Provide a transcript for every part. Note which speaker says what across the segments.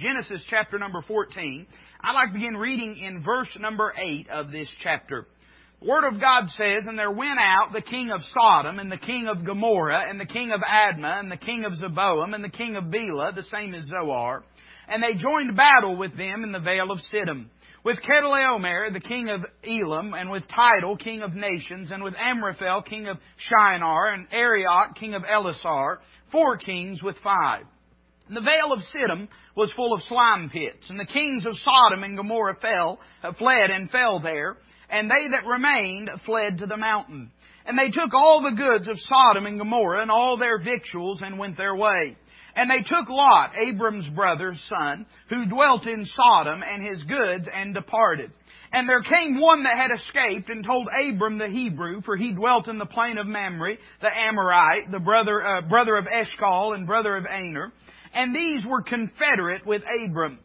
Speaker 1: Genesis chapter number 14. I'd like to begin reading in verse number 8 of this chapter. The Word of God says, And there went out the king of Sodom, and the king of Gomorrah, and the king of Admah, and the king of Zeboiim, and the king of Bela, the same as Zoar. And they joined battle with them in the vale of Siddim. With Chedorlaomer, the king of Elam, and with Tidal, king of nations, and with Amraphel, king of Shinar, and Arioch, king of Ellasar, four kings with five. The vale of Siddim was full of slime pits, and the kings of Sodom and Gomorrah fell, uh, fled and fell there, and they that remained fled to the mountain. And they took all the goods of Sodom and Gomorrah and all their victuals and went their way. And they took Lot, Abram's brother's son, who dwelt in Sodom, and his goods, and departed. And there came one that had escaped and told Abram the Hebrew, for he dwelt in the plain of Mamre, the Amorite, the brother, uh, brother of Eshcol and brother of Aner and these were confederate with Abram.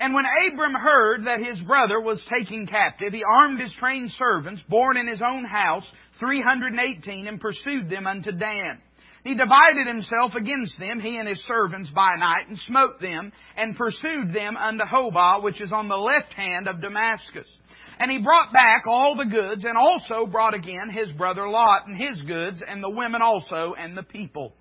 Speaker 1: And when Abram heard that his brother was taken captive, he armed his trained servants, born in his own house, 318, and pursued them unto Dan. He divided himself against them, he and his servants, by night, and smote them, and pursued them unto Hobah, which is on the left hand of Damascus. And he brought back all the goods, and also brought again his brother Lot, and his goods, and the women also, and the people.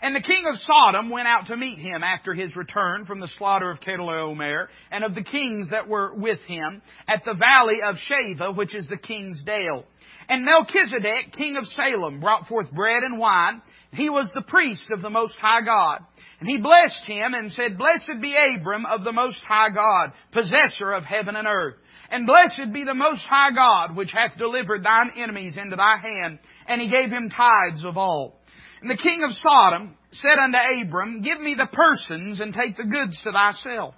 Speaker 1: And the king of Sodom went out to meet him after his return from the slaughter of Chedorlaomer and of the kings that were with him at the valley of Shaveh, which is the king's dale. And Melchizedek, king of Salem, brought forth bread and wine. He was the priest of the Most High God. And he blessed him and said, Blessed be Abram of the Most High God, possessor of heaven and earth. And blessed be the Most High God, which hath delivered thine enemies into thy hand. And he gave him tithes of all. And the king of Sodom said unto Abram, Give me the persons and take the goods to thyself.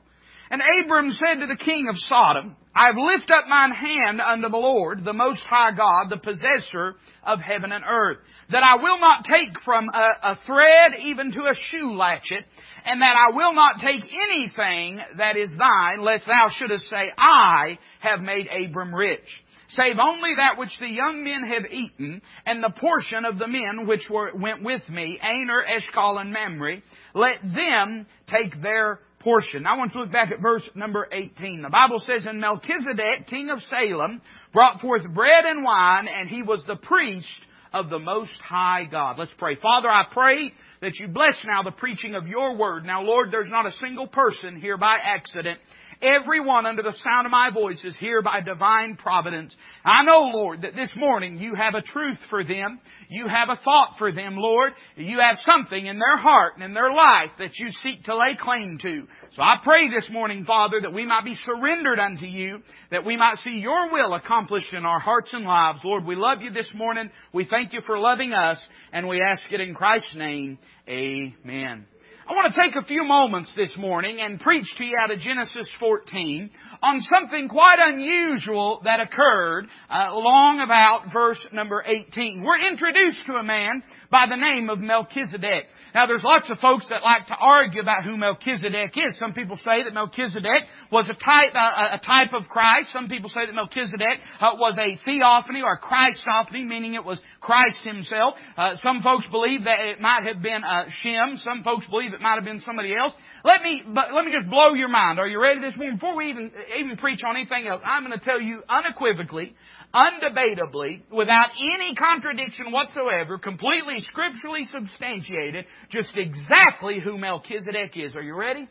Speaker 1: And Abram said to the king of Sodom, I have lifted up mine hand unto the Lord, the Most High God, the possessor of heaven and earth, that I will not take from a, a thread even to a shoe latchet, and that I will not take anything that is thine, lest thou shouldest say, I have made Abram rich save only that which the young men have eaten, and the portion of the men which were, went with me, Aner, Eshcol, and Mamre, let them take their portion. I want to look back at verse number 18. The Bible says, And Melchizedek, king of Salem, brought forth bread and wine, and he was the priest of the Most High God. Let's pray. Father, I pray that you bless now the preaching of your word. Now, Lord, there's not a single person here by accident Everyone under the sound of my voice is here by divine providence. I know, Lord, that this morning you have a truth for them. You have a thought for them, Lord. You have something in their heart and in their life that you seek to lay claim to. So I pray this morning, Father, that we might be surrendered unto you, that we might see your will accomplished in our hearts and lives. Lord, we love you this morning. We thank you for loving us, and we ask it in Christ's name. Amen. I want to take a few moments this morning and preach to you out of Genesis 14 on something quite unusual that occurred uh, long about verse number 18. We're introduced to a man by the name of Melchizedek. Now there's lots of folks that like to argue about who Melchizedek is. Some people say that Melchizedek was a type, uh, a type of Christ. Some people say that Melchizedek uh, was a theophany or Christophany, meaning it was Christ himself. Uh, some folks believe that it might have been uh, Shem. Some folks believe it might have been somebody else. Let me, but let me just blow your mind. Are you ready this morning? Before we even, even preach on anything else, I'm going to tell you unequivocally undebatably, without any contradiction whatsoever, completely scripturally substantiated, just exactly who Melchizedek is. Are you ready?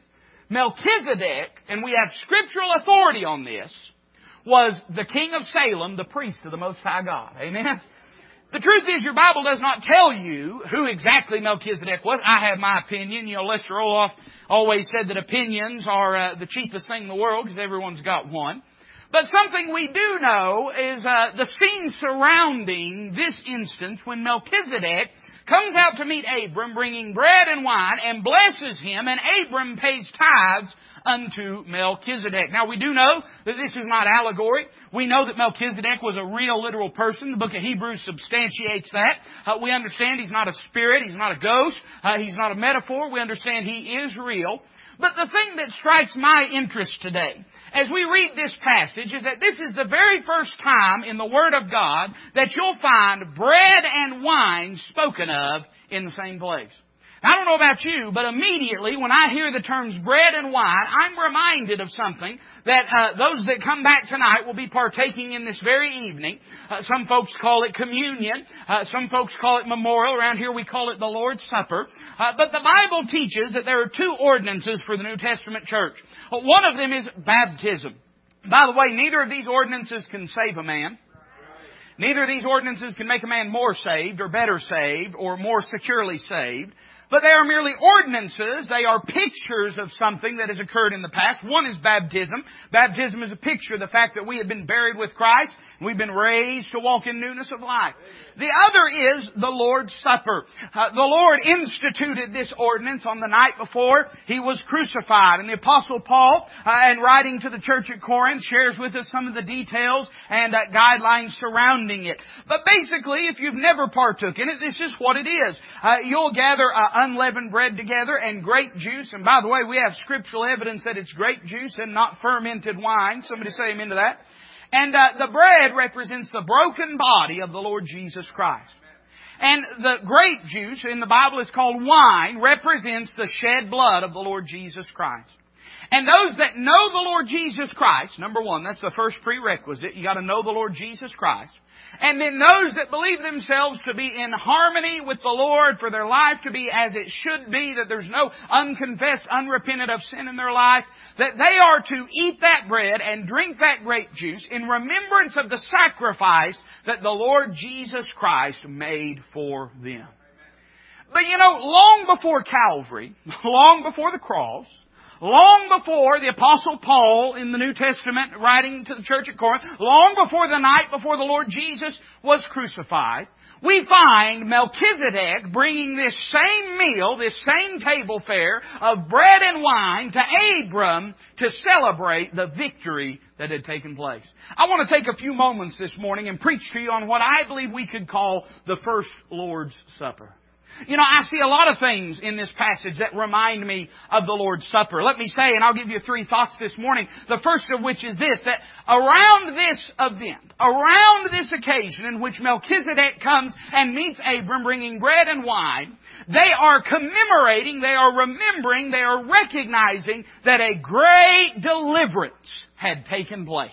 Speaker 1: Melchizedek, and we have scriptural authority on this, was the king of Salem, the priest of the Most High God. Amen? The truth is, your Bible does not tell you who exactly Melchizedek was. I have my opinion. You know, Lester Roloff always said that opinions are uh, the cheapest thing in the world because everyone's got one. But something we do know is uh, the scene surrounding this instance when Melchizedek comes out to meet Abram bringing bread and wine and blesses him and Abram pays tithes unto Melchizedek. Now we do know that this is not allegory. We know that Melchizedek was a real literal person. The book of Hebrews substantiates that. Uh, we understand he's not a spirit, he's not a ghost, uh, he's not a metaphor. We understand he is real. But the thing that strikes my interest today as we read this passage is that this is the very first time in the Word of God that you'll find bread and wine spoken of in the same place. I don't know about you, but immediately when I hear the terms bread and wine, I'm reminded of something that uh, those that come back tonight will be partaking in this very evening. Uh, some folks call it communion. Uh, some folks call it memorial. Around here we call it the Lord's Supper. Uh, but the Bible teaches that there are two ordinances for the New Testament church. One of them is baptism. By the way, neither of these ordinances can save a man. Neither of these ordinances can make a man more saved or better saved or more securely saved. But they are merely ordinances. They are pictures of something that has occurred in the past. One is baptism. Baptism is a picture of the fact that we have been buried with Christ We've been raised to walk in newness of life. The other is the Lord's Supper. Uh, the Lord instituted this ordinance on the night before He was crucified. And the Apostle Paul, uh, in writing to the church at Corinth, shares with us some of the details and uh, guidelines surrounding it. But basically, if you've never partook in it, this is what it is. Uh, you'll gather uh, unleavened bread together and grape juice. And by the way, we have scriptural evidence that it's grape juice and not fermented wine. Somebody say amen to that. And uh, the bread represents the broken body of the Lord Jesus Christ. And the grape juice in the Bible is called wine, represents the shed blood of the Lord Jesus Christ. And those that know the Lord Jesus Christ, number one, that's the first prerequisite. You gotta know the Lord Jesus Christ. And then those that believe themselves to be in harmony with the Lord, for their life to be as it should be, that there's no unconfessed, unrepented of sin in their life, that they are to eat that bread and drink that grape juice in remembrance of the sacrifice that the Lord Jesus Christ made for them. But you know, long before Calvary, long before the cross, long before the apostle Paul in the New Testament writing to the church at Corinth, long before the night before the Lord Jesus was crucified, we find Melchizedek bringing this same meal, this same table fare of bread and wine to Abram to celebrate the victory that had taken place. I want to take a few moments this morning and preach to you on what I believe we could call the first Lord's Supper. You know, I see a lot of things in this passage that remind me of the Lord's Supper. Let me say, and I'll give you three thoughts this morning. The first of which is this, that around this event, around this occasion in which Melchizedek comes and meets Abram bringing bread and wine, they are commemorating, they are remembering, they are recognizing that a great deliverance had taken place.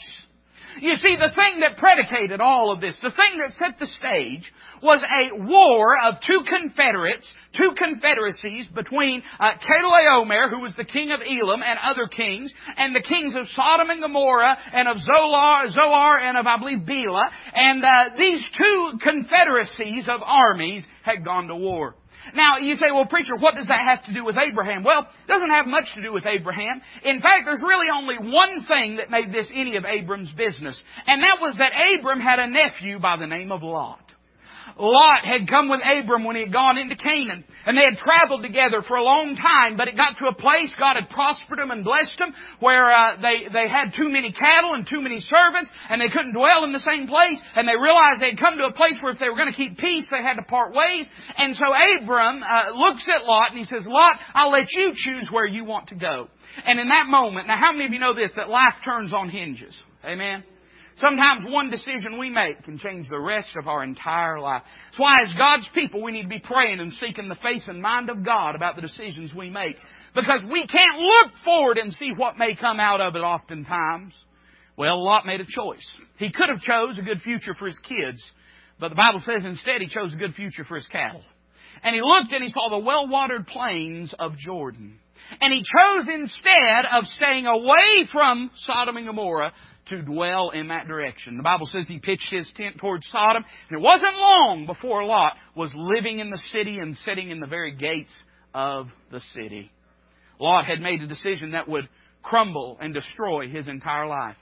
Speaker 1: You see, the thing that predicated all of this, the thing that set the stage, was a war of two confederates, two confederacies between uh, Chedorlaomer, who was the king of Elam, and other kings, and the kings of Sodom and Gomorrah, and of Zoar, Zoar and of, I believe, Bela. And uh, these two confederacies of armies had gone to war. Now, you say, well, preacher, what does that have to do with Abraham? Well, it doesn't have much to do with Abraham. In fact, there's really only one thing that made this any of Abram's business, and that was that Abram had a nephew by the name of Lot. Lot had come with Abram when he had gone into Canaan. And they had traveled together for a long time, but it got to a place, God had prospered them and blessed them, where uh, they, they had too many cattle and too many servants, and they couldn't dwell in the same place, and they realized they had come to a place where if they were going to keep peace, they had to part ways. And so Abram uh, looks at Lot and he says, Lot, I'll let you choose where you want to go. And in that moment, now how many of you know this, that life turns on hinges? Amen? Sometimes one decision we make can change the rest of our entire life. That's why as God's people we need to be praying and seeking the face and mind of God about the decisions we make. Because we can't look forward and see what may come out of it oftentimes. Well, Lot made a choice. He could have chose a good future for his kids, but the Bible says instead he chose a good future for his cattle. And he looked and he saw the well-watered plains of Jordan. And he chose instead of staying away from Sodom and Gomorrah to dwell in that direction. The Bible says he pitched his tent towards Sodom, and it wasn't long before Lot was living in the city and sitting in the very gates of the city. Lot had made a decision that would crumble and destroy his entire life.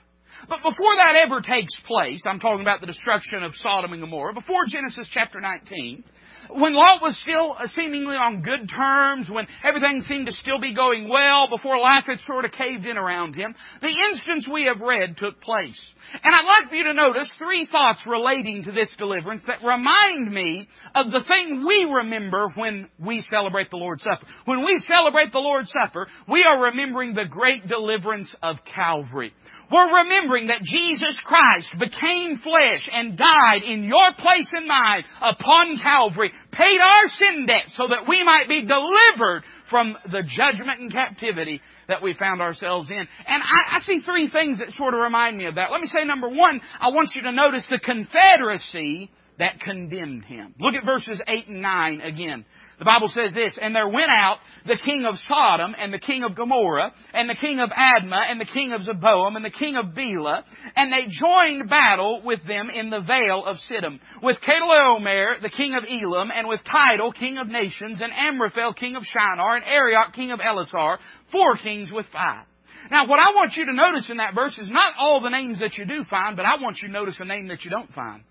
Speaker 1: But before that ever takes place, I'm talking about the destruction of Sodom and Gomorrah, before Genesis chapter 19, when Lot was still uh, seemingly on good terms, when everything seemed to still be going well, before life had sort of caved in around him, the instance we have read took place. And I'd like for you to notice three thoughts relating to this deliverance that remind me of the thing we remember when we celebrate the Lord's Supper. When we celebrate the Lord's Supper, we are remembering the great deliverance of Calvary. We're remembering that Jesus Christ became flesh and died in your place and mine upon Calvary paid our sin debt so that we might be delivered from the judgment and captivity that we found ourselves in. And I, I see three things that sort of remind me of that. Let me say number one, I want you to notice the confederacy that condemned him. Look at verses 8 and 9 again. The Bible says this, And there went out the king of Sodom, and the king of Gomorrah, and the king of Admah, and the king of Zeboiim, and the king of Bela, and they joined battle with them in the vale of Siddim, with Chedorlaomer, the king of Elam, and with Tidal, king of nations, and Amraphel, king of Shinar, and Arioch, king of Ellasar, four kings with five. Now, what I want you to notice in that verse is not all the names that you do find, but I want you to notice a name that you don't find.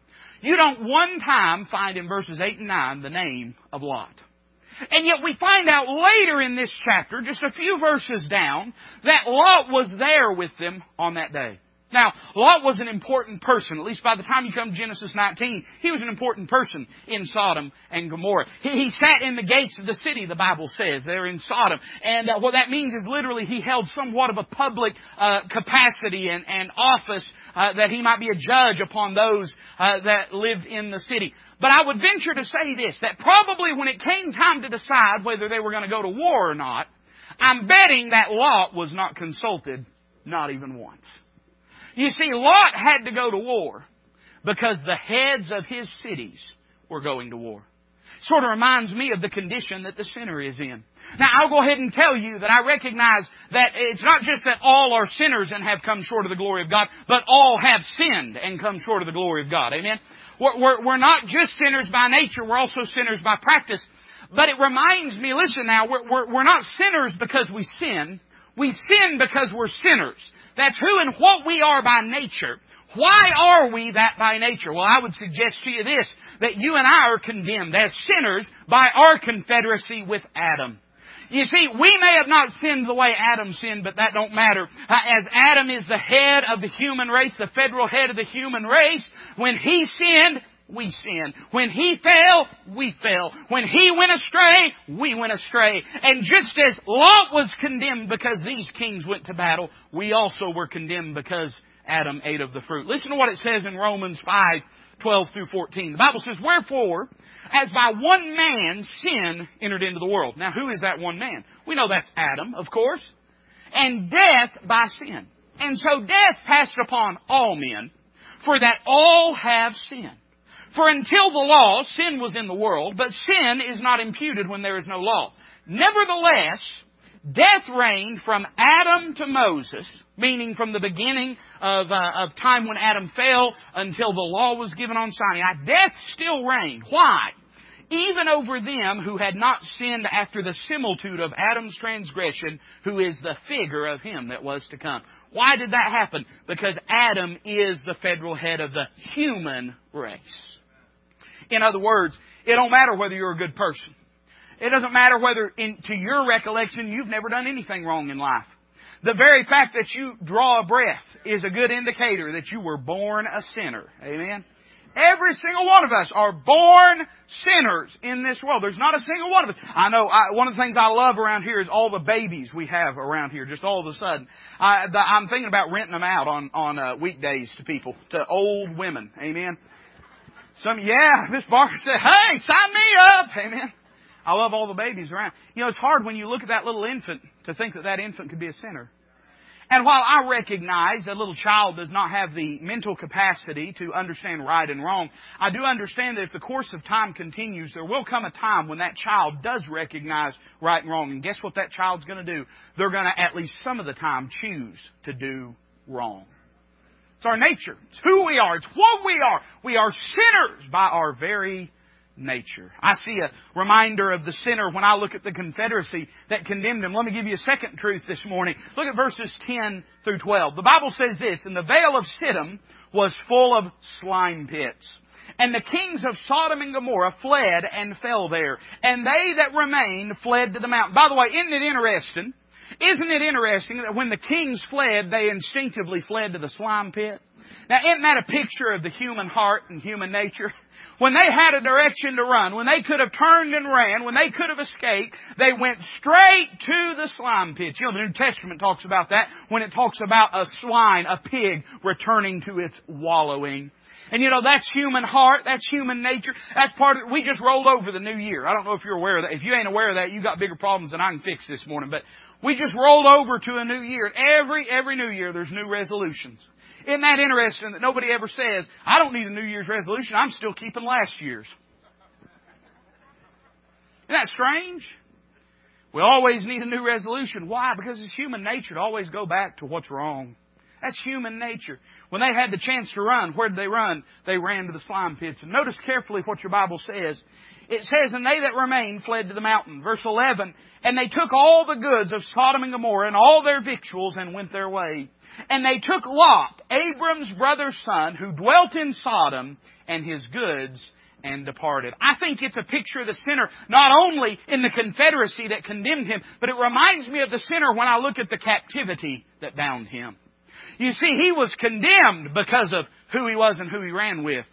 Speaker 1: You don't one time find in verses 8 and 9 the name of Lot. And yet we find out later in this chapter, just a few verses down, that Lot was there with them on that day. Now, Lot was an important person. At least by the time you come to Genesis 19, he was an important person in Sodom and Gomorrah. He, he sat in the gates of the city, the Bible says, there in Sodom. And uh, what that means is literally he held somewhat of a public uh, capacity and, and office uh, that he might be a judge upon those uh, that lived in the city. But I would venture to say this, that probably when it came time to decide whether they were going to go to war or not, I'm betting that Lot was not consulted, not even once. You see, Lot had to go to war because the heads of his cities were going to war. Sort of reminds me of the condition that the sinner is in. Now, I'll go ahead and tell you that I recognize that it's not just that all are sinners and have come short of the glory of God, but all have sinned and come short of the glory of God. Amen? We're, we're, we're not just sinners by nature, we're also sinners by practice. But it reminds me, listen now, we're, we're, we're not sinners because we sin. We sin because we're sinners. That's who and what we are by nature. Why are we that by nature? Well, I would suggest to you this, that you and I are condemned as sinners by our confederacy with Adam. You see, we may have not sinned the way Adam sinned, but that don't matter. Uh, as Adam is the head of the human race, the federal head of the human race, when he sinned, we sinned. When he fell, we fell. When he went astray, we went astray. And just as Lot was condemned because these kings went to battle, we also were condemned because Adam ate of the fruit. Listen to what it says in Romans 5, 12 through 14. The Bible says, Wherefore, as by one man sin entered into the world. Now who is that one man? We know that's Adam, of course. And death by sin. And so death passed upon all men, for that all have sinned. For until the law, sin was in the world, but sin is not imputed when there is no law. Nevertheless, death reigned from Adam to Moses, meaning from the beginning of, uh, of time when Adam fell until the law was given on Sinai. Death still reigned. Why? Even over them who had not sinned after the similitude of Adam's transgression, who is the figure of him that was to come. Why did that happen? Because Adam is the federal head of the human race. In other words, it don't matter whether you're a good person. It doesn't matter whether, in, to your recollection, you've never done anything wrong in life. The very fact that you draw a breath is a good indicator that you were born a sinner. Amen? Every single one of us are born sinners in this world. There's not a single one of us. I know I, one of the things I love around here is all the babies we have around here. Just all of a sudden, I, i'm thinking about renting them out on on uh, weekdays to people, to old women. Amen. Some, yeah, this Barker said, hey, sign me up. Amen. I love all the babies around. You know, it's hard when you look at that little infant to think that that infant could be a sinner. And while I recognize that little child does not have the mental capacity to understand right and wrong, I do understand that if the course of time continues, there will come a time when that child does recognize right and wrong. And guess what that child's going to do? They're going to, at least some of the time, choose to do wrong. It's our nature. It's who we are. It's what we are. We are sinners by our very nature. I see a reminder of the sinner when I look at the confederacy that condemned him. Let me give you a second truth this morning. Look at verses 10 through 12. The Bible says this, And the vale of Siddim was full of slime pits. And the kings of Sodom and Gomorrah fled and fell there. And they that remained fled to the mountain. By the way, isn't it interesting isn't it interesting that when the kings fled, they instinctively fled to the slime pit? Now, isn't that a picture of the human heart and human nature? When they had a direction to run, when they could have turned and ran, when they could have escaped, they went straight to the slime pit. You know, the New Testament talks about that when it talks about a swine, a pig, returning to its wallowing. And you know, that's human heart, that's human nature, that's part of it. We just rolled over the new year. I don't know if you're aware of that. If you ain't aware of that, you got bigger problems than I can fix this morning. But we just rolled over to a new year. Every, every new year there's new resolutions. Isn't that interesting that nobody ever says, I don't need a New Year's resolution, I'm still keeping last year's? Isn't that strange? We always need a new resolution. Why? Because it's human nature to always go back to what's wrong. That's human nature. When they had the chance to run, where did they run? They ran to the slime pits. And notice carefully what your Bible says. It says, And they that remained fled to the mountain. Verse 11, And they took all the goods of Sodom and Gomorrah and all their victuals and went their way. And they took Lot, Abram's brother's son, who dwelt in Sodom, and his goods, and departed. I think it's a picture of the sinner, not only in the confederacy that condemned him, but it reminds me of the sinner when I look at the captivity that bound him. You see, he was condemned because of who he was and who he ran with.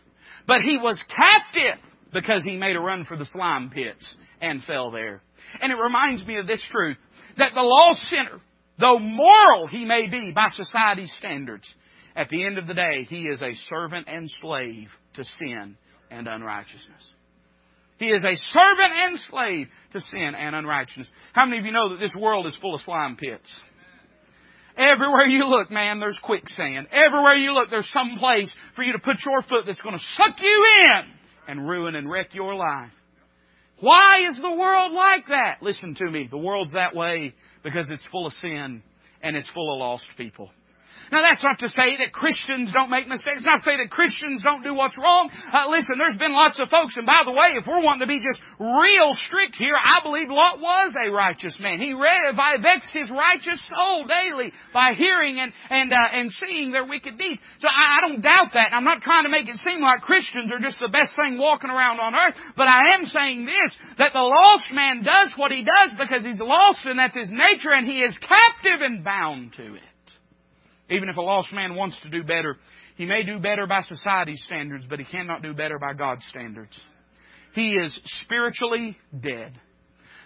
Speaker 1: But he was captive because he made a run for the slime pits and fell there. And it reminds me of this truth, that the lost sinner, though moral he may be by society's standards, at the end of the day, he is a servant and slave to sin and unrighteousness. He is a servant and slave to sin and unrighteousness. How many of you know that this world is full of slime pits? Everywhere you look, man, there's quicksand. Everywhere you look, there's some place for you to put your foot that's going to suck you in and ruin and wreck your life. Why is the world like that? Listen to me. The world's that way because it's full of sin and it's full of lost people. Now that's not to say that Christians don't make mistakes, not to say that Christians don't do what's wrong. Uh, listen, there's been lots of folks, and by the way, if we're wanting to be just real strict here, I believe Lot was a righteous man. He read, by vexed his righteous soul daily by hearing and, and, uh, and seeing their wicked deeds. So I, I don't doubt that. I'm not trying to make it seem like Christians are just the best thing walking around on earth, but I am saying this, that the lost man does what he does because he's lost and that's his nature and he is captive and bound to it. Even if a lost man wants to do better, he may do better by society's standards, but he cannot do better by God's standards. He is spiritually dead.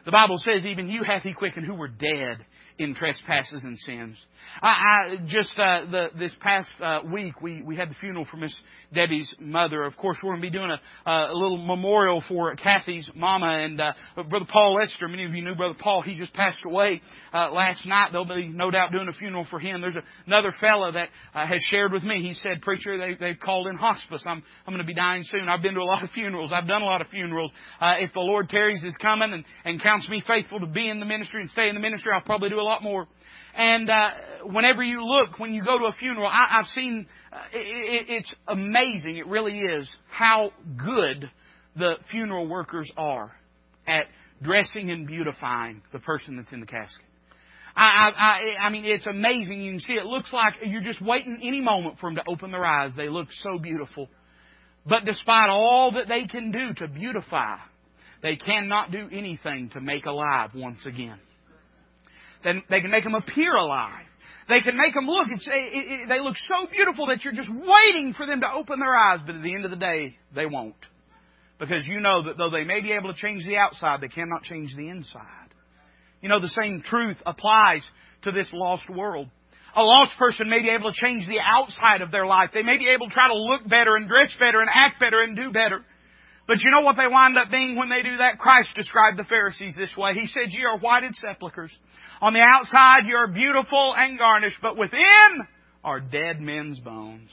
Speaker 1: The Bible says, even you hath he quickened who were dead in trespasses and sins. I, I just uh, the, this past uh, week we we had the funeral for Miss Debbie's mother. Of course, we're going to be doing a, a little memorial for Kathy's mama and uh, Brother Paul Lester. Many of you knew Brother Paul. He just passed away uh, last night. They'll be no doubt doing a funeral for him. There's a, another fellow that uh, has shared with me. He said, "Preacher, they they've called in hospice. I'm I'm going to be dying soon. I've been to a lot of funerals. I've done a lot of funerals. Uh, if the Lord tarries is coming and and counts me faithful to be in the ministry and stay in the ministry, I'll probably do a lot more." And uh, whenever you look, when you go to a funeral, I, I've seen uh, it, it's amazing. It really is how good the funeral workers are at dressing and beautifying the person that's in the casket. I, I, I mean, it's amazing. You can see it looks like you're just waiting any moment for them to open their eyes. They look so beautiful. But despite all that they can do to beautify, they cannot do anything to make alive once again. Then they can make them appear alive. They can make them look. It's, it, it, they look so beautiful that you're just waiting for them to open their eyes, but at the end of the day, they won't. Because you know that though they may be able to change the outside, they cannot change the inside. You know, the same truth applies to this lost world. A lost person may be able to change the outside of their life. They may be able to try to look better and dress better and act better and do better. But you know what they wind up being when they do that? Christ described the Pharisees this way. He said, Ye are whited sepulchres. On the outside you are beautiful and garnished, but within are dead men's bones.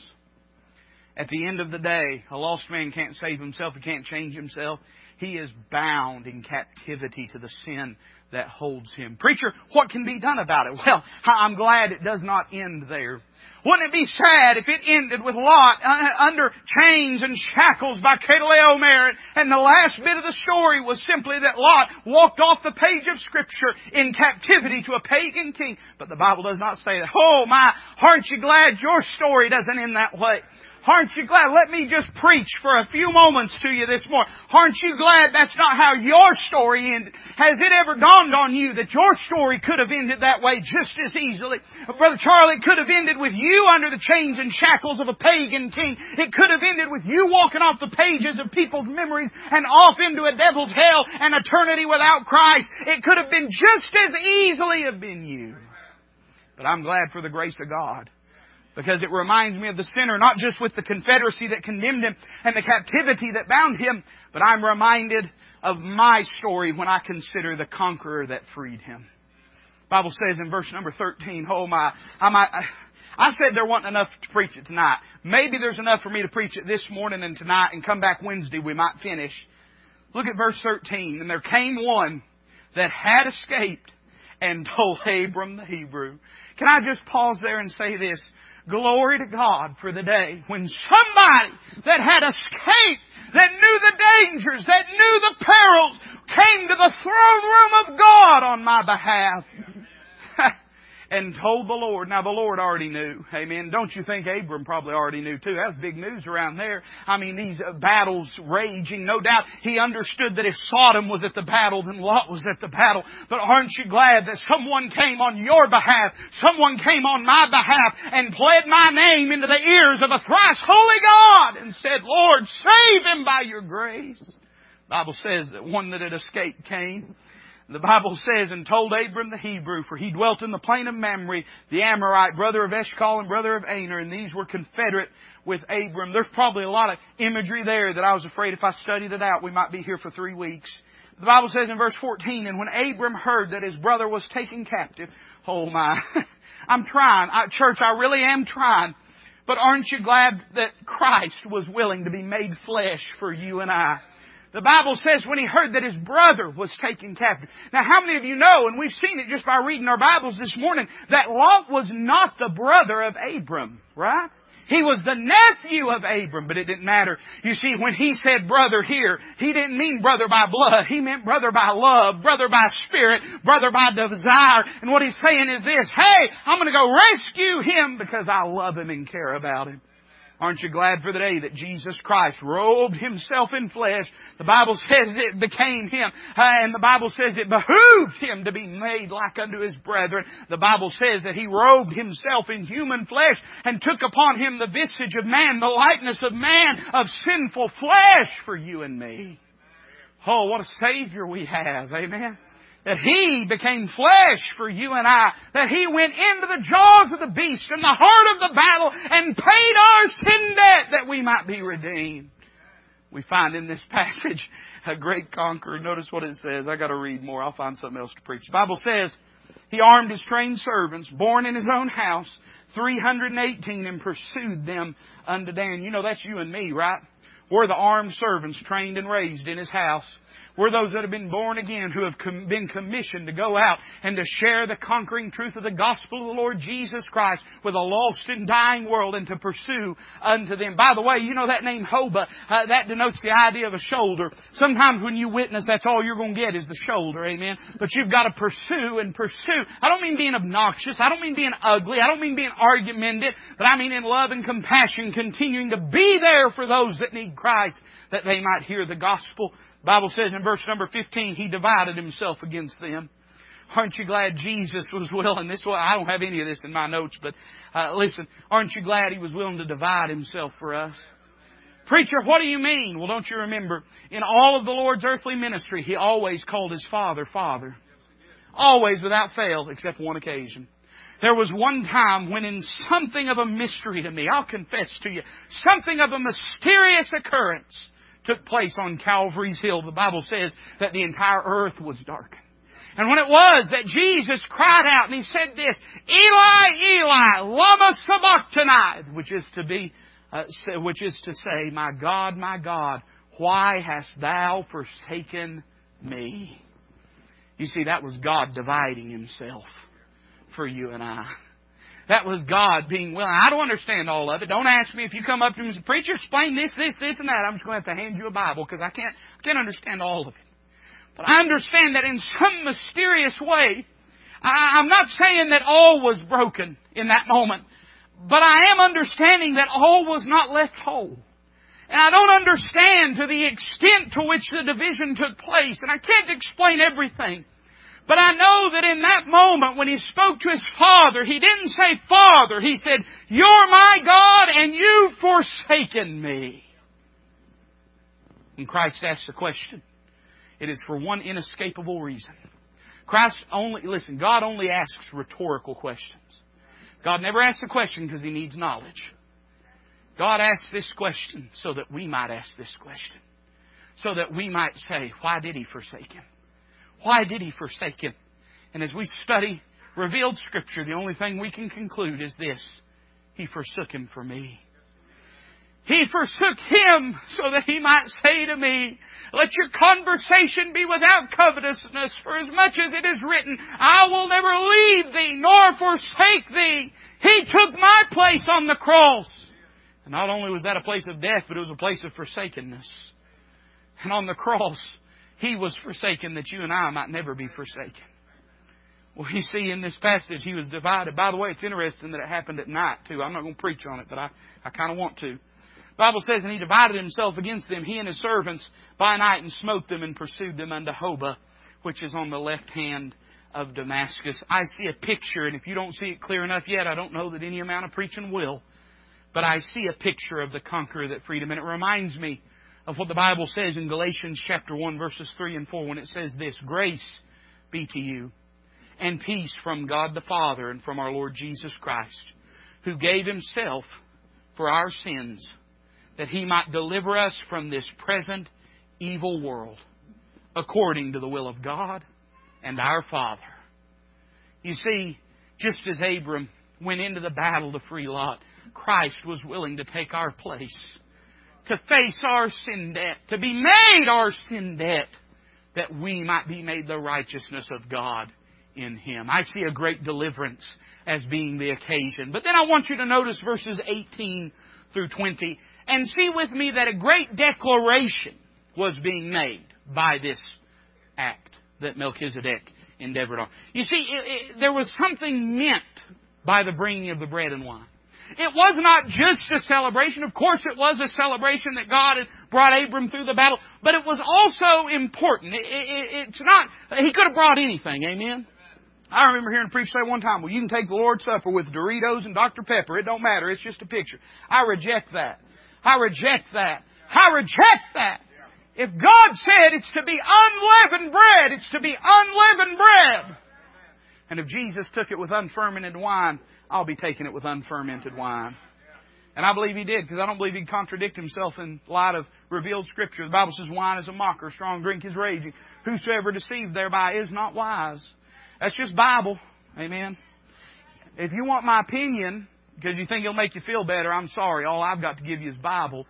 Speaker 1: At the end of the day, a lost man can't save himself, he can't change himself. He is bound in captivity to the sin that holds him. Preacher, what can be done about it? Well, I'm glad it does not end there. Wouldn't it be sad if it ended with Lot uh, under chains and shackles by Chedorlaomer and the last bit of the story was simply that Lot walked off the page of Scripture in captivity to a pagan king. But the Bible does not say that. Oh my, aren't you glad your story doesn't end that way? Aren't you glad? Let me just preach for a few moments to you this morning. Aren't you glad that's not how your story ended? Has it ever dawned on you that your story could have ended that way just as easily? Brother Charlie, it could have ended with you under the chains and shackles of a pagan king. It could have ended with you walking off the pages of people's memories and off into a devil's hell and eternity without Christ. It could have been just as easily have been you. But I'm glad for the grace of God. Because it reminds me of the sinner, not just with the confederacy that condemned him and the captivity that bound him, but I'm reminded of my story when I consider the conqueror that freed him. Bible says in verse number 13, oh my, I might, I said there wasn't enough to preach it tonight. Maybe there's enough for me to preach it this morning and tonight and come back Wednesday we might finish. Look at verse 13. And there came one that had escaped and told Abram the Hebrew. Can I just pause there and say this? Glory to God for the day when somebody that had escaped, that knew the dangers, that knew the perils, came to the throne room of God on my behalf and told the Lord. Now the Lord already knew. Amen. Don't you think Abram probably already knew too? That's big news around there. I mean, these uh, battles raging. No doubt he understood that if Sodom was at the battle, then Lot was at the battle. But aren't you glad that someone came on your behalf, someone came on my behalf and pled my name into the ears of a thrice holy God and said, Lord, save him by your grace. The Bible says that one that had escaped came the Bible says, and told Abram the Hebrew, for he dwelt in the plain of Mamre, the Amorite, brother of Eshcol and brother of Aner, and these were confederate with Abram. There's probably a lot of imagery there that I was afraid if I studied it out, we might be here for three weeks. The Bible says in verse 14, and when Abram heard that his brother was taken captive, oh my, I'm trying, I, church, I really am trying. But aren't you glad that Christ was willing to be made flesh for you and I? The Bible says when he heard that his brother was taken captive. Now how many of you know, and we've seen it just by reading our Bibles this morning, that Lot was not the brother of Abram, right? He was the nephew of Abram, but it didn't matter. You see, when he said brother here, he didn't mean brother by blood. He meant brother by love, brother by spirit, brother by desire. And what he's saying is this, hey, I'm gonna go rescue him because I love him and care about him. Aren't you glad for the day that Jesus Christ robed Himself in flesh? The Bible says it became Him, uh, and the Bible says it behooved Him to be made like unto His brethren. The Bible says that He robed Himself in human flesh and took upon Him the visage of man, the likeness of man, of sinful flesh for you and me. Oh, what a Savior we have. Amen that He became flesh for you and I, that He went into the jaws of the beast in the heart of the battle and paid our sin debt that we might be redeemed. We find in this passage a great conqueror. Notice what it says. I gotta read more. I'll find something else to preach. The Bible says, He armed His trained servants, born in His own house, 318, and pursued them unto Dan. You know, that's you and me, right? We're the armed servants trained and raised in His house. We're those that have been born again who have com- been commissioned to go out and to share the conquering truth of the gospel of the Lord Jesus Christ with a lost and dying world and to pursue unto them. By the way, you know that name Hobah, uh, that denotes the idea of a shoulder. Sometimes when you witness, that's all you're going to get is the shoulder, amen? But you've got to pursue and pursue. I don't mean being obnoxious. I don't mean being ugly. I don't mean being argumentative. But I mean in love and compassion, continuing to be there for those that need Christ, that they might hear the gospel Bible says in verse number 15, He divided Himself against them. Aren't you glad Jesus was willing? This well, I don't have any of this in my notes, but uh, listen, aren't you glad He was willing to divide Himself for us? Preacher, what do you mean? Well, don't you remember, in all of the Lord's earthly ministry, He always called His Father, Father. Always without fail, except one occasion. There was one time when in something of a mystery to me, I'll confess to you, something of a mysterious occurrence, took place on Calvary's Hill, the Bible says that the entire earth was darkened. And when it was that Jesus cried out and he said this, Eli, Eli, lama sabachthani, which is to be, uh, which is to say, my God, my God, why hast thou forsaken me? You see, that was God dividing himself for you and I. That was God being willing. I don't understand all of it. Don't ask me if you come up to me and say, Preacher, explain this, this, this, and that. I'm just going to have to hand you a Bible because I can't, I can't understand all of it. But I understand that in some mysterious way, I, I'm not saying that all was broken in that moment, But I am understanding that all was not left whole. And I don't understand to the extent to which the division took place, and I can't explain everything. But I know that in that moment when he spoke to his father, he didn't say father, he said, You're my God and you've forsaken me. When Christ asked the question, it is for one inescapable reason. Christ only, listen, God only asks rhetorical questions. God never asks a question because he needs knowledge. God asks this question so that we might ask this question. So that we might say, why did he forsake him? Why did he forsake him? And as we study revealed scripture, the only thing we can conclude is this. He forsook him for me. He forsook him so that he might say to me, let your conversation be without covetousness, for as much as it is written, I will never leave thee nor forsake thee. He took my place on the cross. And not only was that a place of death, but it was a place of forsakenness. And on the cross, He was forsaken that you and I might never be forsaken. Well, you see in this passage, He was divided. By the way, it's interesting that it happened at night, too. I'm not going to preach on it, but I, I kind of want to. The Bible says, and he divided himself against them, he and his servants, by night, and smote them and pursued them unto Hobah, which is on the left hand of Damascus. I see a picture, and if you don't see it clear enough yet, I don't know that any amount of preaching will. But I see a picture of the conqueror that freedom, and it reminds me of what the Bible says in Galatians chapter 1 verses 3 and 4 when it says this, Grace be to you and peace from God the Father and from our Lord Jesus Christ, who gave himself for our sins that he might deliver us from this present evil world according to the will of God and our Father. You see, just as Abram went into the battle to free Lot, Christ was willing to take our place, to face our sin debt, to be made our sin debt, that we might be made the righteousness of God in Him. I see a great deliverance as being the occasion. But then I want you to notice verses 18 through 20 and see with me that a great declaration was being made by this act that Melchizedek endeavored on. You see, it, it, there was something meant by the bringing of the bread and wine. It was not just a celebration. Of course, it was a celebration that God had brought Abram through the battle, but it was also important. It, it, it's not, he could have brought anything, amen? I remember hearing a preacher say one time, well, you can take the Lord's Supper with Doritos and Dr. Pepper. It don't matter. It's just a picture. I reject that. I reject that. I reject that. If God said it's to be unleavened bread, it's to be unleavened bread. And if Jesus took it with unfermented wine, I'll be taking it with unfermented wine. And I believe he did, because I don't believe he'd contradict himself in light of revealed scripture. The Bible says wine is a mocker, strong drink is raging. Whosoever deceived thereby is not wise. That's just Bible. Amen. If you want my opinion, because you think it'll make you feel better, I'm sorry. All I've got to give you is Bible.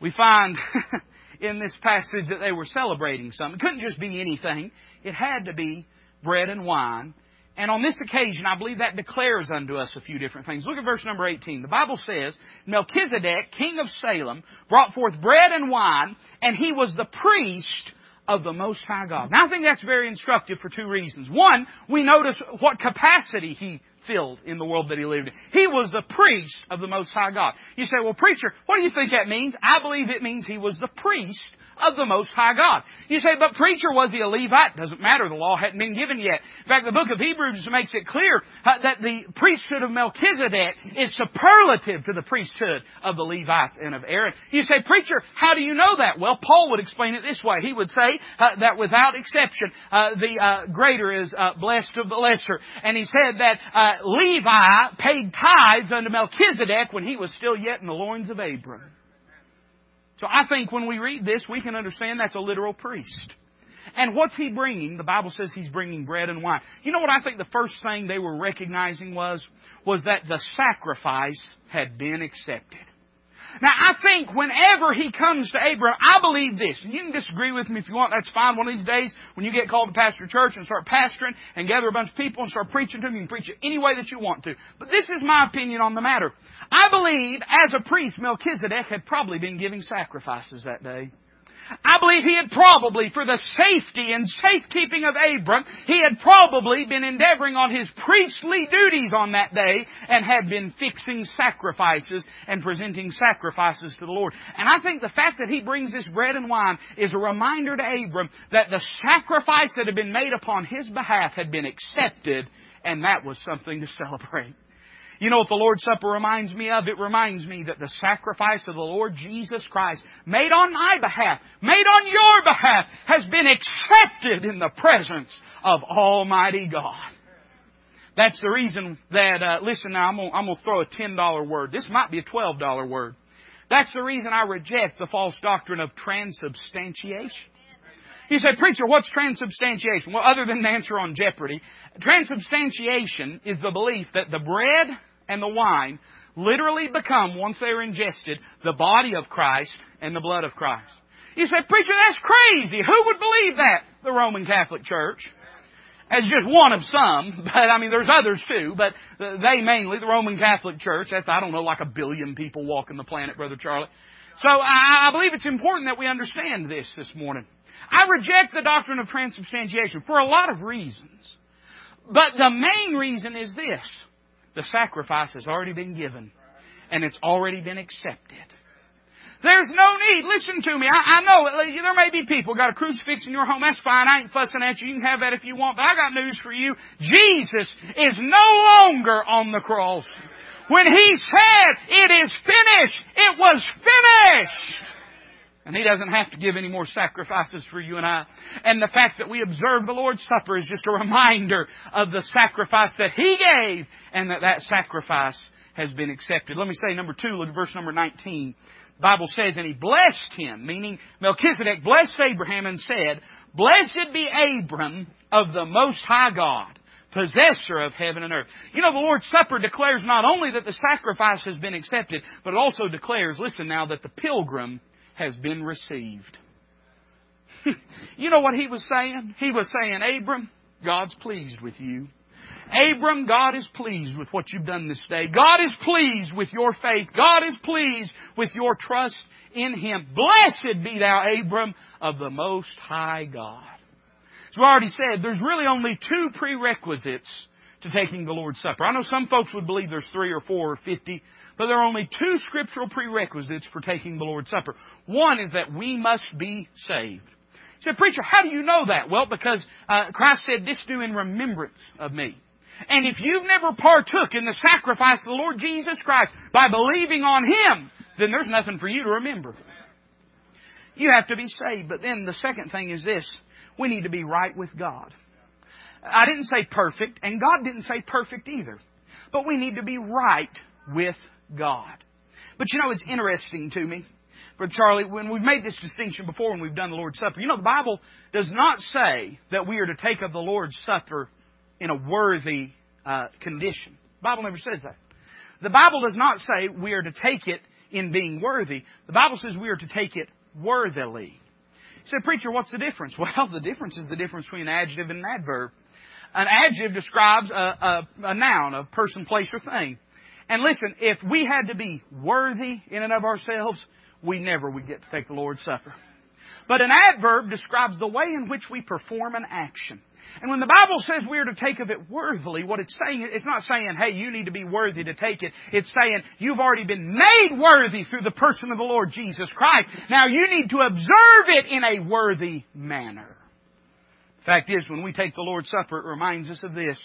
Speaker 1: We find in this passage that they were celebrating something. It couldn't just be anything. It had to be bread and wine. And on this occasion, I believe that declares unto us a few different things. Look at verse number 18. The Bible says, Melchizedek, king of Salem, brought forth bread and wine, and he was the priest of the Most High God. Now I think that's very instructive for two reasons. One, we notice what capacity he filled in the world that he lived in. He was the priest of the Most High God. You say, well, preacher, what do you think that means? I believe it means he was the priest of the Most High God. You say, but preacher, was he a Levite? Doesn't matter. The law hadn't been given yet. In fact, the book of Hebrews makes it clear uh, that the priesthood of Melchizedek is superlative to the priesthood of the Levites and of Aaron. You say, preacher, how do you know that? Well, Paul would explain it this way. He would say uh, that without exception, uh, the uh, greater is uh, blessed of the lesser. And he said that uh, Levi paid tithes unto Melchizedek when he was still yet in the loins of Abram. So I think when we read this, we can understand that's a literal priest. And what's he bringing? The Bible says he's bringing bread and wine. You know what I think the first thing they were recognizing was? Was that the sacrifice had been accepted. Now, I think whenever he comes to Abraham, I believe this. And you can disagree with me if you want. That's fine. One of these days, when you get called to pastor church and start pastoring and gather a bunch of people and start preaching to them, you can preach it any way that you want to. But this is my opinion on the matter. I believe, as a priest, Melchizedek had probably been giving sacrifices that day. I believe he had probably, for the safety and safekeeping of Abram, he had probably been endeavoring on his priestly duties on that day and had been fixing sacrifices and presenting sacrifices to the Lord. And I think the fact that he brings this bread and wine is a reminder to Abram that the sacrifice that had been made upon his behalf had been accepted and that was something to celebrate. You know what the Lord's Supper reminds me of? It reminds me that the sacrifice of the Lord Jesus Christ, made on my behalf, made on your behalf, has been accepted in the presence of Almighty God. That's the reason that, uh, listen now, I'm going to throw a $10 word. This might be a $12 word. That's the reason I reject the false doctrine of transubstantiation. You say, preacher, what's transubstantiation? Well, other than the answer on Jeopardy, transubstantiation is the belief that the bread and the wine literally become, once they are ingested, the body of Christ and the blood of Christ. You say, preacher, that's crazy. Who would believe that? The Roman Catholic Church. As just one of some, but I mean, there's others too, but they mainly, the Roman Catholic Church, that's, I don't know, like a billion people walking the planet, Brother Charlie. So I, I believe it's important that we understand this this morning. I reject the doctrine of transubstantiation for a lot of reasons. But the main reason is this. The sacrifice has already been given. And it's already been accepted. There's no need. Listen to me. I, I know there may be people got a crucifix in your home. That's fine. I ain't fussing at you. You can have that if you want. But I got news for you. Jesus is no longer on the cross. When He said, it is finished, it was finished. And He doesn't have to give any more sacrifices for you and I. And the fact that we observe the Lord's Supper is just a reminder of the sacrifice that He gave and that that sacrifice has been accepted. Let me say number two, look at verse number 19. The Bible says, and he blessed him, meaning Melchizedek blessed Abraham and said, Blessed be Abram of the Most High God, possessor of heaven and earth. You know, the Lord's Supper declares not only that the sacrifice has been accepted, but it also declares, listen now, that the pilgrim has been received. you know what he was saying? He was saying, Abram, God's pleased with you. Abram, God is pleased with what you've done this day. God is pleased with your faith. God is pleased with your trust in Him. Blessed be thou, Abram, of the Most High God. As we already said, there's really only two prerequisites to taking the Lord's Supper. I know some folks would believe there's three or four or fifty. But there are only two scriptural prerequisites for taking the Lord's Supper. One is that we must be saved. You said, preacher, how do you know that? Well, because uh, Christ said, this do in remembrance of me. And if you've never partook in the sacrifice of the Lord Jesus Christ by believing on Him, then there's nothing for you to remember. You have to be saved. But then the second thing is this. We need to be right with God. I didn't say perfect, and God didn't say perfect either. But we need to be right with God. But you know, it's interesting to me, Brother Charlie, when we've made this distinction before when we've done the Lord's Supper, you know, the Bible does not say that we are to take of the Lord's Supper in a worthy uh, condition. The Bible never says that. The Bible does not say we are to take it in being worthy. The Bible says we are to take it worthily. You say, preacher, what's the difference? Well, the difference is the difference between an adjective and an adverb. An adjective describes a, a, a noun, a person, place, or thing. And listen, if we had to be worthy in and of ourselves, we never would get to take the Lord's Supper. But an adverb describes the way in which we perform an action. And when the Bible says we are to take of it worthily, what it's saying, it's not saying, hey, you need to be worthy to take it. It's saying, you've already been made worthy through the person of the Lord Jesus Christ. Now you need to observe it in a worthy manner. The fact is, when we take the Lord's Supper, it reminds us of this,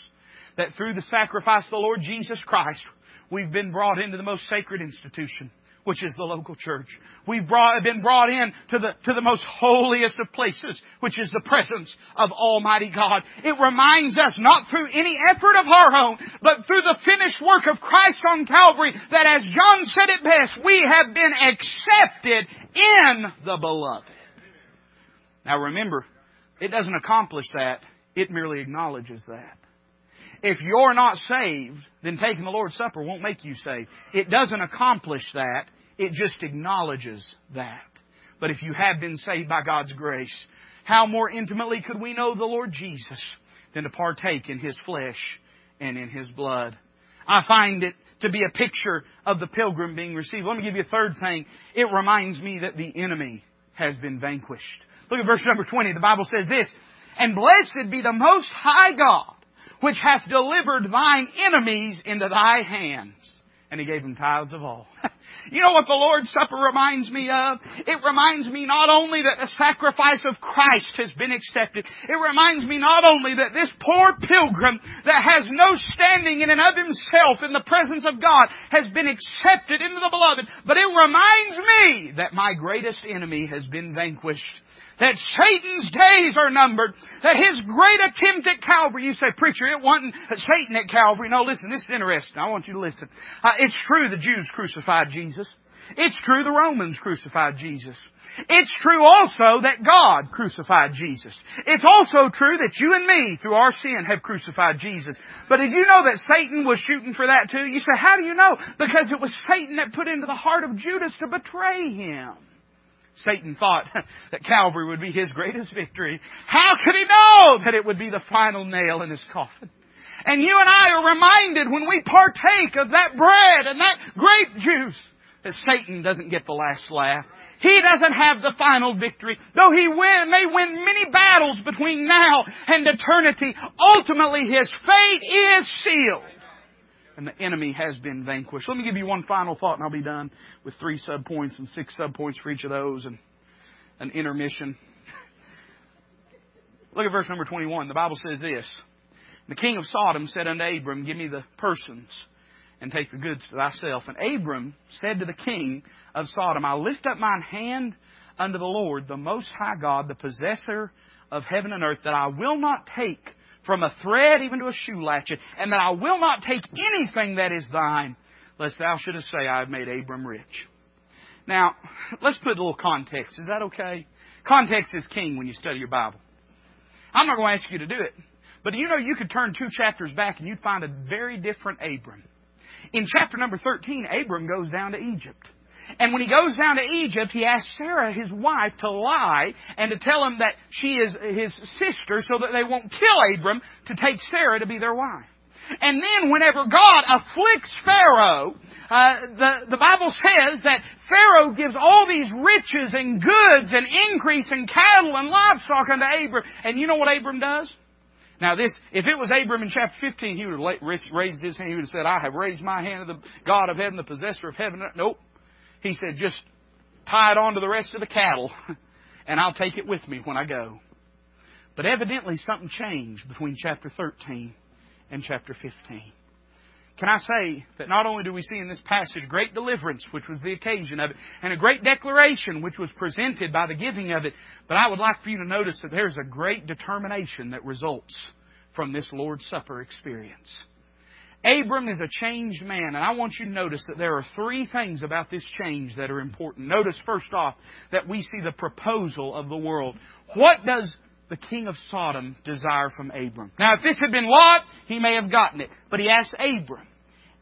Speaker 1: that through the sacrifice of the Lord Jesus Christ, We've been brought into the most sacred institution, which is the local church. We've brought, been brought in to the, to the most holiest of places, which is the presence of Almighty God. It reminds us, not through any effort of our own, but through the finished work of Christ on Calvary, that as John said it best, we have been accepted in the beloved. Now remember, it doesn't accomplish that, it merely acknowledges that. If you're not saved, then taking the Lord's Supper won't make you saved. It doesn't accomplish that. It just acknowledges that. But if you have been saved by God's grace, how more intimately could we know the Lord Jesus than to partake in His flesh and in His blood? I find it to be a picture of the pilgrim being received. Let me give you a third thing. It reminds me that the enemy has been vanquished. Look at verse number 20. The Bible says this, And blessed be the Most High God, which hath delivered thine enemies into thy hands. And he gave them tithes of all. You know what the Lord's Supper reminds me of? It reminds me not only that the sacrifice of Christ has been accepted, it reminds me not only that this poor pilgrim that has no standing in and of himself in the presence of God has been accepted into the beloved, but it reminds me that my greatest enemy has been vanquished that Satan's days are numbered, that his great attempt at Calvary, you say, preacher, it wasn't Satan at Calvary. No, listen, this is interesting. I want you to listen. Uh, it's true the Jews crucified Jesus. It's true the Romans crucified Jesus. It's true also that God crucified Jesus. It's also true that you and me, through our sin, have crucified Jesus. But did you know that Satan was shooting for that too? You say, how do you know? Because it was Satan that put into the heart of Judas to betray him. Satan thought that Calvary would be his greatest victory. How could he know that it would be the final nail in his coffin? And you and I are reminded when we partake of that bread and that grape juice that Satan doesn't get the last laugh. He doesn't have the final victory. Though he win, may win many battles between now and eternity, ultimately his fate is sealed and the enemy has been vanquished. Let me give you one final thought and I'll be done with three subpoints and six subpoints for each of those and an intermission. Look at verse number 21. The Bible says this. The king of Sodom said unto Abram, Give me the persons and take the goods to thyself. And Abram said to the king of Sodom, I lift up mine hand unto the Lord, the Most High God, the possessor of heaven and earth, that I will not take from a thread even to a shoe latchet, and that I will not take anything that is thine, lest thou shouldest say, I have made Abram rich. Now, let's put a little context. Is that okay? Context is king when you study your Bible. I'm not going to ask you to do it. But you know you could turn two chapters back and you'd find a very different Abram. In chapter number 13, Abram goes down to Egypt. And when he goes down to Egypt, he asks Sarah, his wife, to lie and to tell him that she is his sister so that they won't kill Abram to take Sarah to be their wife. And then whenever God afflicts Pharaoh, uh, the, the Bible says that Pharaoh gives all these riches and goods and increase in cattle and livestock unto Abram. And you know what Abram does? Now this, if it was Abram in chapter 15, he would have raised his hand. He would have said, I have raised my hand to the God of heaven, the possessor of heaven. Nope. He said, just tie it on to the rest of the cattle, and I'll take it with me when I go. But evidently something changed between chapter 13 and chapter 15. Can I say that not only do we see in this passage great deliverance, which was the occasion of it, and a great declaration, which was presented by the giving of it, but I would like for you to notice that there's a great determination that results from this Lord's Supper experience. Abram is a changed man, and I want you to notice that there are three things about this change that are important. Notice first off that we see the proposal of the world. What does the king of Sodom desire from Abram? Now, if this had been Lot, he may have gotten it, but he asked Abram.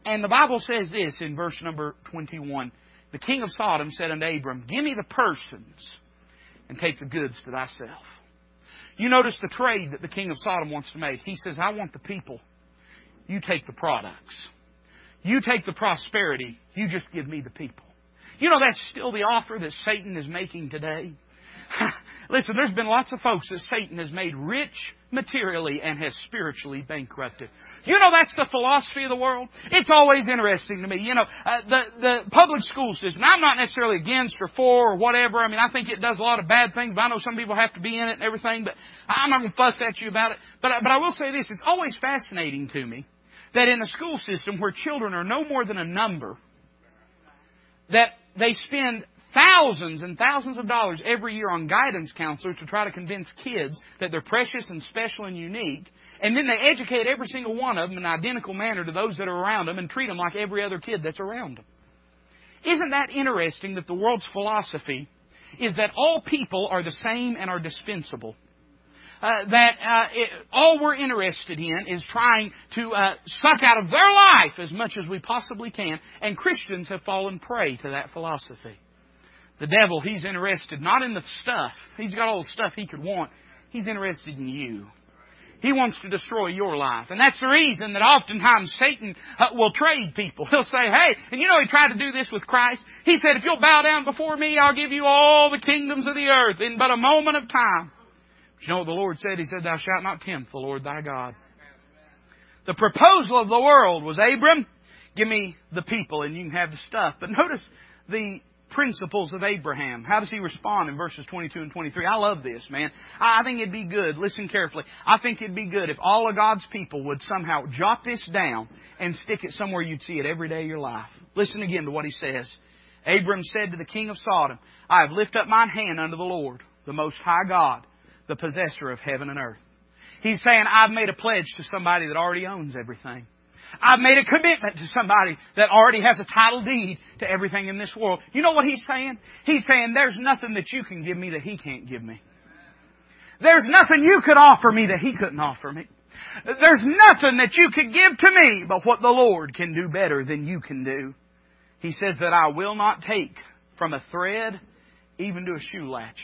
Speaker 1: And the Bible says this in verse number 21. The king of Sodom said unto Abram, Give me the persons and take the goods to thyself. You notice the trade that the king of Sodom wants to make. He says, I want the people you take the products. You take the prosperity. You just give me the people. You know, that's still the offer that Satan is making today. Listen, there's been lots of folks that Satan has made rich materially and has spiritually bankrupted. You know that's the philosophy of the world. It's always interesting to me. You know, uh, the the public school system. I'm not necessarily against or for or whatever. I mean, I think it does a lot of bad things. But I know some people have to be in it and everything. But I'm not going to fuss at you about it. But but I will say this: it's always fascinating to me that in a school system where children are no more than a number, that they spend thousands and thousands of dollars every year on guidance counselors to try to convince kids that they're precious and special and unique, and then they educate every single one of them in an identical manner to those that are around them and treat them like every other kid that's around them. Isn't that interesting that the world's philosophy is that all people are the same and are dispensable? Uh, that uh, it, all we're interested in is trying to uh, suck out of their life as much as we possibly can. And Christians have fallen prey to that philosophy. The devil, he's interested not in the stuff. He's got all the stuff he could want. He's interested in you. He wants to destroy your life. And that's the reason that oftentimes Satan uh, will trade people. He'll say, hey, and you know he tried to do this with Christ. He said, if you'll bow down before me, I'll give you all the kingdoms of the earth in but a moment of time. You know what the Lord said? He said, thou shalt not tempt the Lord thy God. The proposal of the world was, Abram, give me the people and you can have the stuff. But notice the principles of Abraham. How does he respond in verses 22 and 23? I love this, man. I think it'd be good. Listen carefully. I think it'd be good if all of God's people would somehow jot this down and stick it somewhere you'd see it every day of your life. Listen again to what he says. Abram said to the king of Sodom, I have lifted up mine hand unto the Lord, the Most High God, the possessor of heaven and earth. He's saying, I've made a pledge to somebody that already owns everything. I've made a commitment to somebody that already has a title deed to everything in this world. You know what he's saying? He's saying there's nothing that you can give me that he can't give me. There's nothing you could offer me that he couldn't offer me. There's nothing that you could give to me but what the Lord can do better than you can do. He says that I will not take from a thread even to a shoe latch.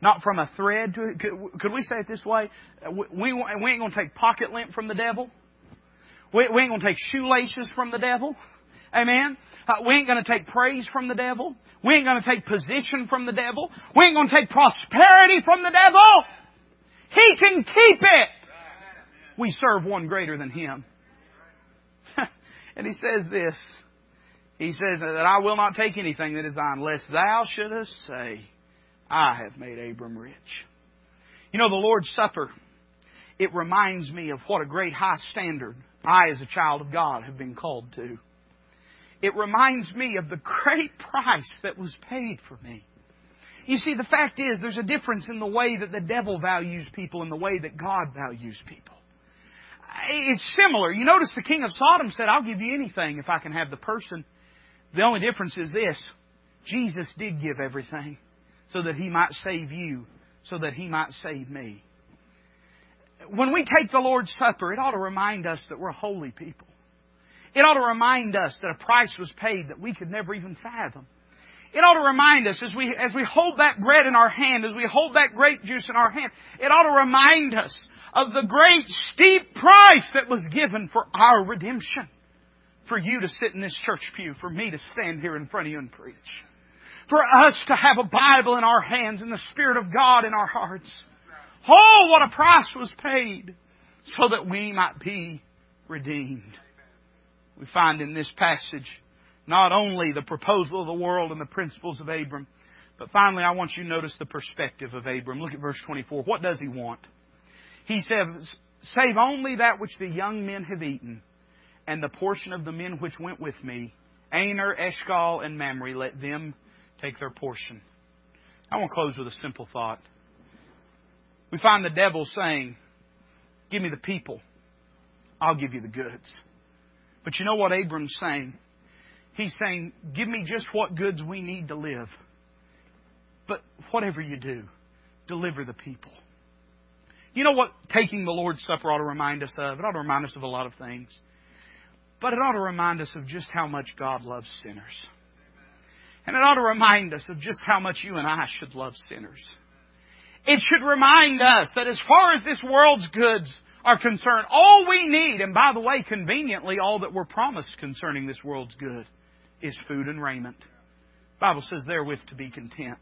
Speaker 1: Not from a thread to, could, could we say it this way? We, we ain't going to take pocket lint from the devil. We, we ain't going to take shoelaces from the devil. Amen. Uh, we ain't going to take praise from the devil. We ain't going to take position from the devil. We ain't going to take prosperity from the devil. He can keep it. We serve one greater than him. and he says this. He says that I will not take anything that is thine, lest thou shouldest say, I have made Abram rich. You know, the Lord's Supper, it reminds me of what a great high standard I, as a child of God, have been called to. It reminds me of the great price that was paid for me. You see, the fact is, there's a difference in the way that the devil values people and the way that God values people. It's similar. You notice the king of Sodom said, I'll give you anything if I can have the person. The only difference is this Jesus did give everything so that he might save you, so that he might save me when we take the Lord's Supper, it ought to remind us that we're holy people. It ought to remind us that a price was paid that we could never even fathom. It ought to remind us as we, as we hold that bread in our hand, as we hold that grape juice in our hand, it ought to remind us of the great steep price that was given for our redemption. For you to sit in this church pew, for me to stand here in front of you and preach. For us to have a Bible in our hands and the Spirit of God in our hearts. Oh, what a price was paid so that we might be redeemed. We find in this passage not only the proposal of the world and the principles of Abram, but finally I want you to notice the perspective of Abram. Look at verse 24. What does he want? He says, Save only that which the young men have eaten, and the portion of the men which went with me, Aner, Eshcol, and Mamre, let them take their portion. I want to close with a simple thought. We find the devil saying, Give me the people, I'll give you the goods. But you know what Abram's saying? He's saying, Give me just what goods we need to live. But whatever you do, deliver the people. You know what taking the Lord's Supper ought to remind us of? It ought to remind us of a lot of things. But it ought to remind us of just how much God loves sinners. And it ought to remind us of just how much you and I should love sinners. It should remind us that as far as this world's goods are concerned, all we need, and by the way, conveniently, all that we're promised concerning this world's good, is food and raiment. The Bible says therewith to be content.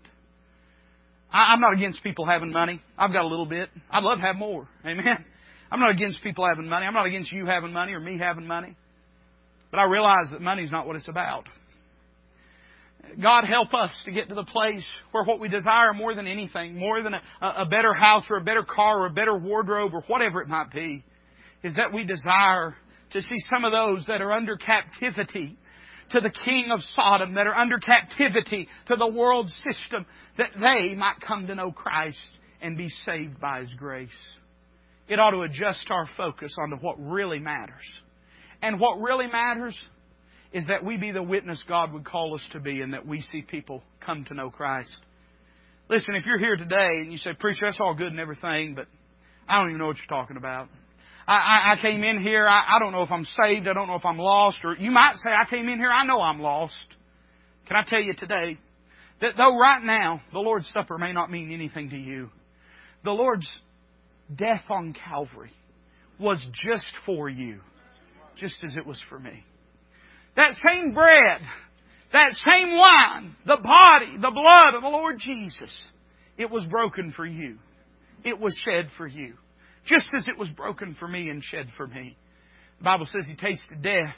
Speaker 1: I'm not against people having money. I've got a little bit. I'd love to have more. Amen. I'm not against people having money. I'm not against you having money or me having money. But I realize that money's not what it's about. God help us to get to the place where what we desire more than anything, more than a, a better house or a better car or a better wardrobe or whatever it might be, is that we desire to see some of those that are under captivity to the king of Sodom, that are under captivity to the world system, that they might come to know Christ and be saved by His grace. It ought to adjust our focus onto what really matters. And what really matters is that we be the witness God would call us to be and that we see people come to know Christ. Listen, if you're here today and you say, Preacher, that's all good and everything, but I don't even know what you're talking about. I, I, I came in here, I, I don't know if I'm saved, I don't know if I'm lost, or you might say, I came in here, I know I'm lost. Can I tell you today that though right now the Lord's Supper may not mean anything to you, the Lord's death on Calvary was just for you, just as it was for me. That same bread, that same wine, the body, the blood of the Lord Jesus, it was broken for you. It was shed for you. Just as it was broken for me and shed for me. The Bible says He tasted death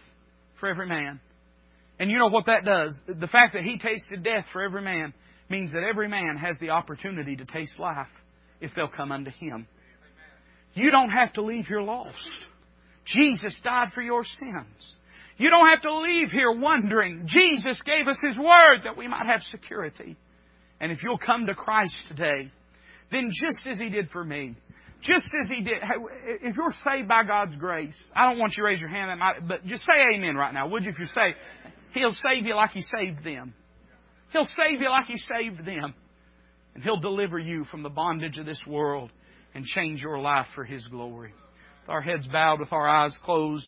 Speaker 1: for every man. And you know what that does? The fact that He tasted death for every man means that every man has the opportunity to taste life if they'll come unto Him. You don't have to leave your lost. Jesus died for your sins. You don't have to leave here wondering. Jesus gave us His Word that we might have security. And if you'll come to Christ today, then just as He did for me, just as He did, if you're saved by God's grace, I don't want you to raise your hand, but just say amen right now, would you? If you're saved, He'll save you like He saved them. He'll save you like He saved them. And He'll deliver you from the bondage of this world and change your life for His glory. With our heads bowed, with our eyes closed.